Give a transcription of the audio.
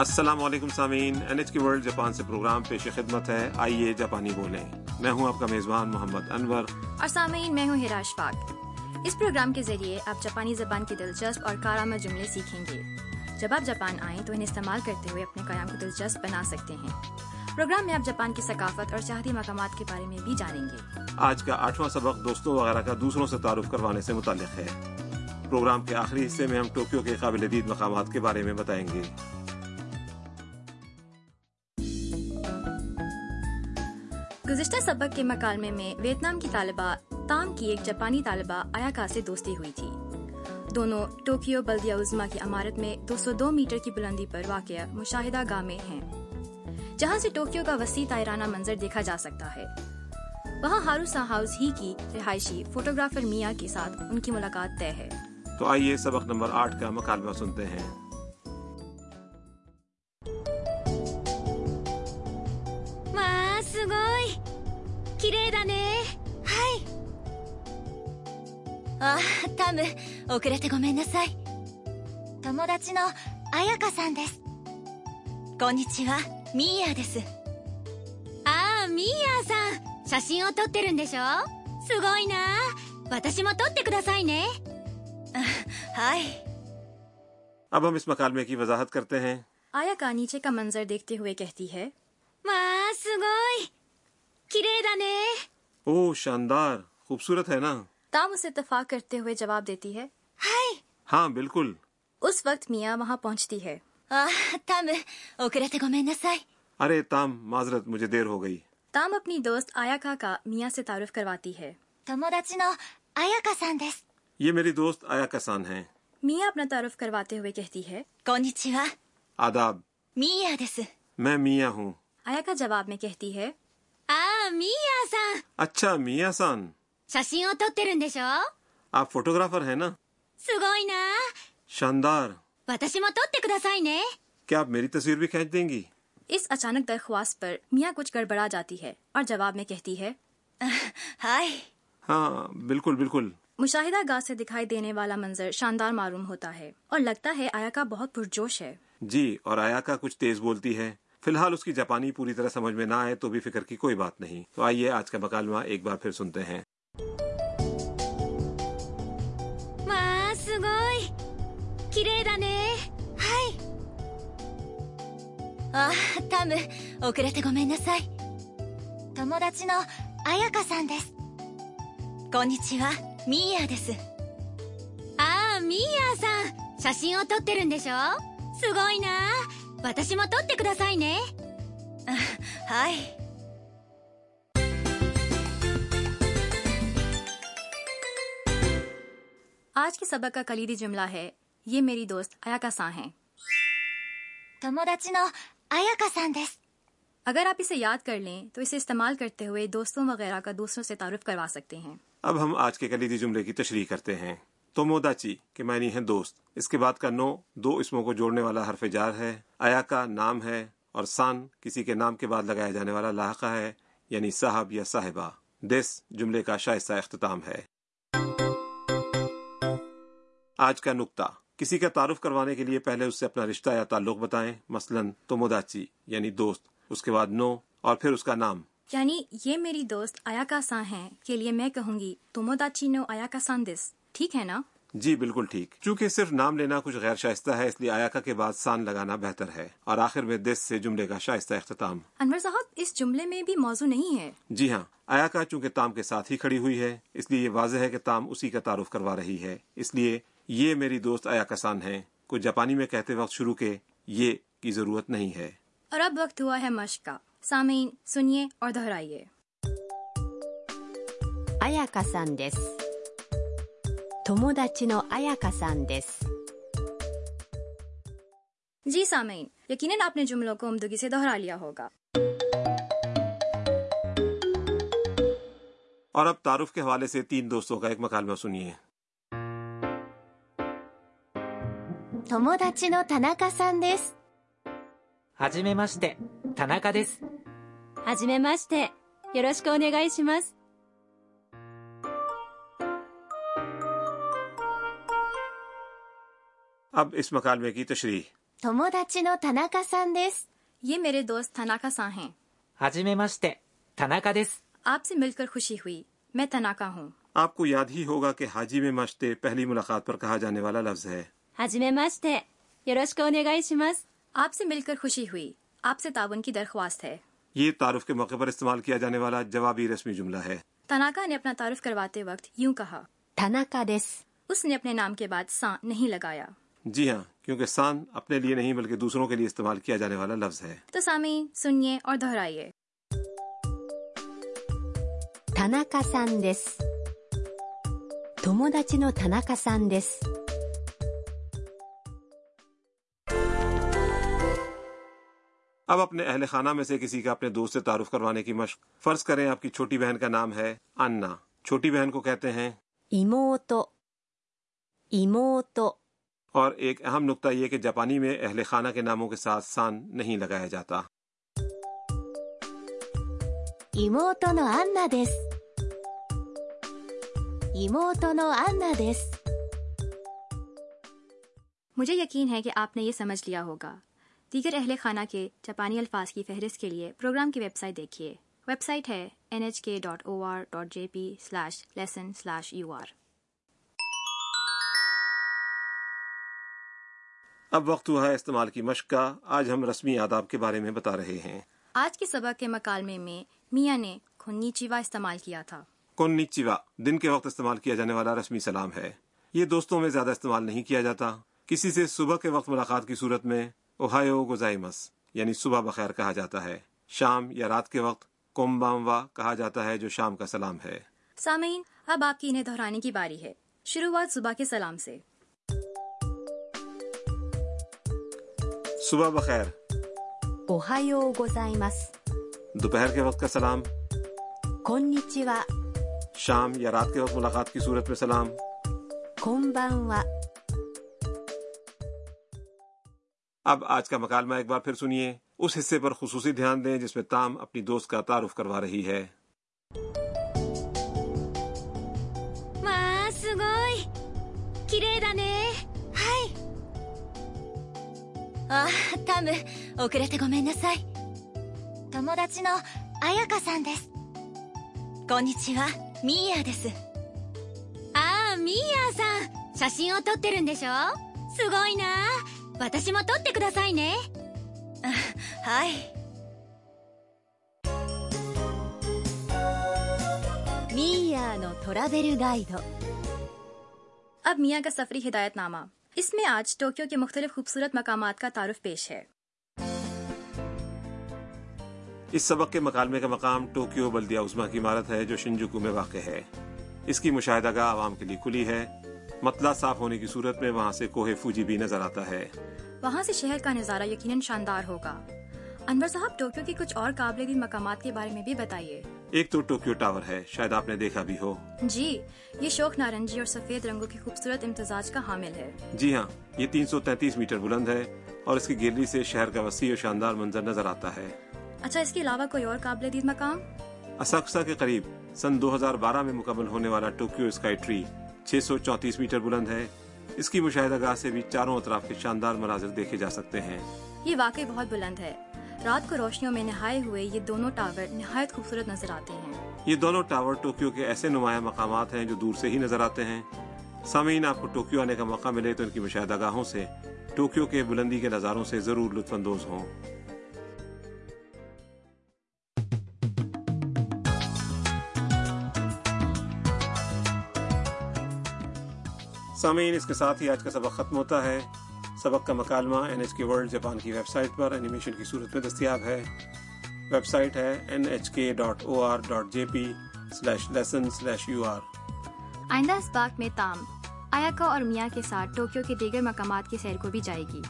السلام علیکم سامعین N H K World Japan سے پروگرام پیش خدمت ہے۔ آئیے جاپانی بولیں۔ میں ہوں آپ کا میزبان محمد انور۔ اور سامعین میں ہوں ہراش پاک۔ اس پروگرام کے ذریعے آپ جاپانی زبان کے دلچسپ اور کارآمد جملے سیکھیں گے۔ جب آپ جاپان آئیں تو انہیں استعمال کرتے ہوئے اپنے قیام کو دلچسپ بنا سکتے ہیں۔ پروگرام میں آپ جاپان کی ثقافت اور سیاحتی مقامات کے بارے میں بھی جانیں گے۔ آج کا آٹھواں سبق دوستوں وغیرہ کا دوسروں سے تعارف کروانے سے متعلق ہے۔ پروگرام کے آخری حصے میں ہم ٹوکیو کے قابل دید مقامات کے بارے میں بتائیں گے۔ گزشتہ سبق کے مکالمے میں ویتنام کی طالبہ تام کی ایک جاپانی طالبہ آیا سے دوستی ہوئی تھی۔ دونوں ٹوکیو بلدیا عزما کی عمارت میں دو سو دو میٹر کی بلندی پر واقع مشاہدہ گاہ میں ہیں جہاں سے ٹوکیو کا وسیع تائرانہ منظر دیکھا جا سکتا ہے۔ وہاں ہاروسا ہاؤس ہی کی رہائشی فوٹوگرافر میاں کے ساتھ ان کی ملاقات طے ہے۔ تو آئیے سبق نمبر آٹھ کا مکالمہ سنتے ہیں۔ すごい 綺麗だねはいあタム遅れてごめんなさい友達の彩香さんですこんにちはミーヤですああミーヤさん写真を撮ってるんでしょすごいな私も撮ってくださいねはい اب ہم اس مکالمے کی وضاحت کرتے ہیں آیا کا نیچے کا منظر دیکھتے ہوئے کہتی ہے まあ کی دانے او شاندار خوبصورت ہے نا؟ تام اسے اتفاق کرتے ہوئے جواب دیتی ہے۔ ہائے۔ ہاں بالکل۔ اس وقت میاں وہاں پہنچتی ہے۔ تام ارے تام معذرت مجھے دیر ہو گئی۔ تام اپنی دوست آیا کا کا میاں سے تعارف کرواتی ہے۔ یہ میری دوست آیا کا سان ہیں۔ میاں اپنا تعارف کرواتے ہوئے کہتی ہے۔ آداب۔ میاں میں میاں ہوں۔ آیا کا جواب میں کہتی ہے۔ ミーヤさん اچھا میاں سان 写真を撮ってるんでしょ آپ فوٹوگرافر ہیں نا すごいな شاندار 私も撮ってくださいね کیا آپ میری تصویر بھی کھینچ دیں گی اس اچانک درخواست پر میاں کچھ گڑبڑا جاتی ہے اور جواب میں کہتی ہے はい ہاں بالکل بالکل مشاہدہ گاہ سے دکھائی دینے والا منظر شاندار معلوم ہوتا ہے اور لگتا ہے آیا کا بہت پرجوش ہے جی اور آیا کا کچھ تیز بولتی ہے فی الحال اس کی جاپانی پوری طرح سمجھ میں نہ آئے تو بھی فکر کی کوئی بات نہیں۔ تو آئیے آج کا مکالمہ ایک بار پھر سنتے ہیں۔ まあすごい綺麗だねはいあタム遅れてごめんなさい友達の彩香さんですこんにちはミーヤですああミーヤさん写真を撮ってるんでしょすごいな私も撮ってくださいねはい آج کے سبق کا کلیدی جملہ ہے یہ میری دوست آیا کا ساں ہیں 友達の彩香さんです اگر آپ اسے یاد کر لیں تو اسے استعمال کرتے ہوئے دوستوں وغیرہ کا دوسروں سے تعارف کروا سکتے ہیں اب ہم آج کے کلیدی جملے کی تشریح کرتے ہیں تو موداچی کے معنی ہے دوست۔ اس کے بعد کا نو، دو اسموں کو جوڑنے والا حرف جار ہے۔ آیا کا نام ہے اور سان کسی کے نام کے بعد لگایا جانے والا لاحقہ ہے یعنی صاحب یا صاحبہ۔ دس جملے کا شائستہ اختتام ہے۔ آج کا نقطہ۔ کسی کا تعارف کروانے کے لیے پہلے اس سے اپنا رشتہ یا تعلق بتائیں۔ مثلا تو موداچی یعنی دوست۔ اس کے بعد نو اور پھر اس کا نام۔ یعنی یہ میری دوست آیا کا ساں ہیں کے لیے میں کہوں گی توموداچی نو آیا کا سان دس۔ ٹھیک ہے نا؟ جی بالکل ٹھیک۔ چونکہ صرف نام لینا کچھ غیر شائستہ ہے اس لیے آیا کے بعد سان لگانا بہتر ہے۔ اور آخر میں دس سے جملے کا شائستہ اختتام۔ انور صاحب اس جملے میں بھی موضوع نہیں ہے۔ جی ہاں آیا کا چونکہ تام کے ساتھ ہی کھڑی ہوئی ہے اس لیے یہ واضح ہے کہ تام اسی کا تعارف کروا رہی ہے۔ اس لیے یہ میری دوست آیا کا سان ہے کچھ جاپانی میں کہتے وقت شروع کے یہ کی ضرورت نہیں ہے۔ اور اب وقت ہوا ہے مشق کا سامعین سنیے اور دہرائیے۔ آیا کا سان دس 友達の彩香さんです جی سامعین یقیناً آپ نے جملوں کو عمدگی سے دہرا لیا ہوگا اور اب تعارف کے حوالے سے تین دوستوں کا ایک مکالمہ سنیے 友達の田中さんですはじめまして、田中です。はじめましてよろしくお願いします اب اس مکالمے کی تشریح۔ تھموڈاچی نو تھناکا سان دس۔ یہ میرے دوست تھناکا سان ہیں۔ حاجی میں مست تھناکا آپ سے مل کر خوشی ہوئی۔ میں تناکا ہوں۔ آپ کو یاد ہی ہوگا کہ حاجی میں مشتے پہلی ملاقات پر کہا جانے والا لفظ ہے۔ حاجی میں مست ہے آپ سے مل کر خوشی ہوئی۔ آپ سے تعاون کی درخواست ہے۔ یہ تعارف کے موقع پر استعمال کیا جانے والا جوابی رسمی جملہ ہے۔ تناکا نے اپنا تعارف کرواتے وقت یوں کہا تھناکا دس۔ اس نے اپنے نام کے بعد سان نہیں لگایا۔ جی ہاں کیونکہ سان اپنے لیے نہیں بلکہ دوسروں کے لیے استعمال کیا جانے والا لفظ ہے۔ تو سامی سنیے اور دہرائیے۔ اب اپنے اہل خانہ میں سے کسی کا اپنے دوست سے تعارف کروانے کی مشق۔ فرض کریں آپ کی چھوٹی بہن کا نام ہے انا۔ چھوٹی بہن کو کہتے ہیں ایمو تو ایمو تو اور ایک اہم نقطہ یہ کہ جاپانی میں اہل خانہ کے ناموں کے ساتھ سان نہیں لگایا جاتا۔ مجھے یقین ہے کہ آپ نے یہ سمجھ لیا ہوگا۔ دیگر اہل خانہ کے جاپانی الفاظ کی فہرست کے لیے پروگرام کی ویب سائٹ دیکھیے۔ ویب سائٹ ہے N H K dot O R dot J P slash lesson slash U R اب وقت ہوا ہے استعمال کی مشق کا۔ آج ہم رسمی آداب کے بارے میں بتا رہے ہیں۔ آج کے سبق کے مکالمے میں میاں نے کنی چیوا استعمال کیا تھا۔ کنی چیوا دن کے وقت استعمال کیا جانے والا رسمی سلام ہے۔ یہ دوستوں میں زیادہ استعمال نہیں کیا جاتا۔ کسی سے صبح کے وقت ملاقات کی صورت میں اوہایو گزائمس یعنی صبح بخیر کہا جاتا ہے۔ شام یا رات کے وقت کوم بام وا کہا جاتا ہے جو شام کا سلام ہے۔ سامعین اب آپ کی انہیں دہرانے کی باری ہے۔ شروعات صبح کے سلام سے۔ صبح بخیر۔ دوپہر کے وقت کا سلام۔ کونیچوا شام یا رات کے وقت ملاقات کی صورت میں سلام۔ کونبانوا۔ اب آج کا مکالمہ ایک بار پھر سنیے۔ اس حصے پر خصوصی دھیان دیں جس میں تام اپنی دوست کا تعارف کروا رہی ہے۔ ماں سگوئی۔ کیرے دا اب میاں کا سفری ہدایت ناما اس میں آج ٹوکیو کے مختلف خوبصورت مقامات کا تعارف پیش ہے۔ اس سبق کے مکالمے کا مقام ٹوکیو بلدیہ عظما کی عمارت ہے جو شنجوکو میں واقع ہے۔ اس کی مشاہدہ گاہ عوام کے لیے کھلی ہے۔ مطلع صاف ہونے کی صورت میں وہاں سے کوہ فوجی بھی نظر آتا ہے۔ وہاں سے شہر کا نظارہ یقیناً شاندار ہوگا۔ انور صاحب ٹوکیو کے کچھ اور قابل بھی مقامات کے بارے میں بھی بتائیے۔ ایک تو ٹوکیو ٹاور ہے شاید آپ نے دیکھا بھی ہو۔ جی یہ شوق نارنجی اور سفید رنگوں کی خوبصورت امتزاج کا حامل ہے۔ جی ہاں یہ تین سو تینتیس میٹر بلند ہے اور اس کی گیلری سے شہر کا وسیع اور شاندار منظر نظر آتا ہے۔ اچھا اس کے علاوہ کوئی اور قابل دید مقام؟ اساکسا کے قریب سن دو ہزار بارہ میں مکمل ہونے والا ٹوکیو اسکائی ٹری چھ سو چونتیس میٹر بلند ہے۔ اس کی مشاہدہ گاہ سے بھی چاروں اطراف کے شاندار مناظر دیکھے جا سکتے ہیں۔ یہ واقعی بہت بلند ہے۔ رات کو روشنیوں میں نہائے ہوئے یہ دونوں ٹاور نہایت خوبصورت نظر آتے ہیں۔ یہ دونوں ٹاور ٹوکیو کے ایسے نمایاں مقامات ہیں جو دور سے ہی نظر آتے ہیں۔ سامعین، آپ کو ٹوکیو آنے کا موقع ملے تو ان کی مشاہدہ گاہوں سے ٹوکیو کے بلندی کے نظاروں سے ضرور لطف اندوز ہوں۔ سامعین، اس کے ساتھ ہی آج کا سبق ختم ہوتا ہے۔ سبق کا مکالمہ N H K World Japan کی ویب سائٹ پر اینیمیشن کی صورت میں دستیاب ہے۔ ویب سائٹ ہے N H K dot O R dot J P slash lesson slash U R آئندہ اس بات میں تام آیا کا اور میاں کے ساتھ ٹوکیو کے دیگر مقامات کی سیر کو بھی جائے گی۔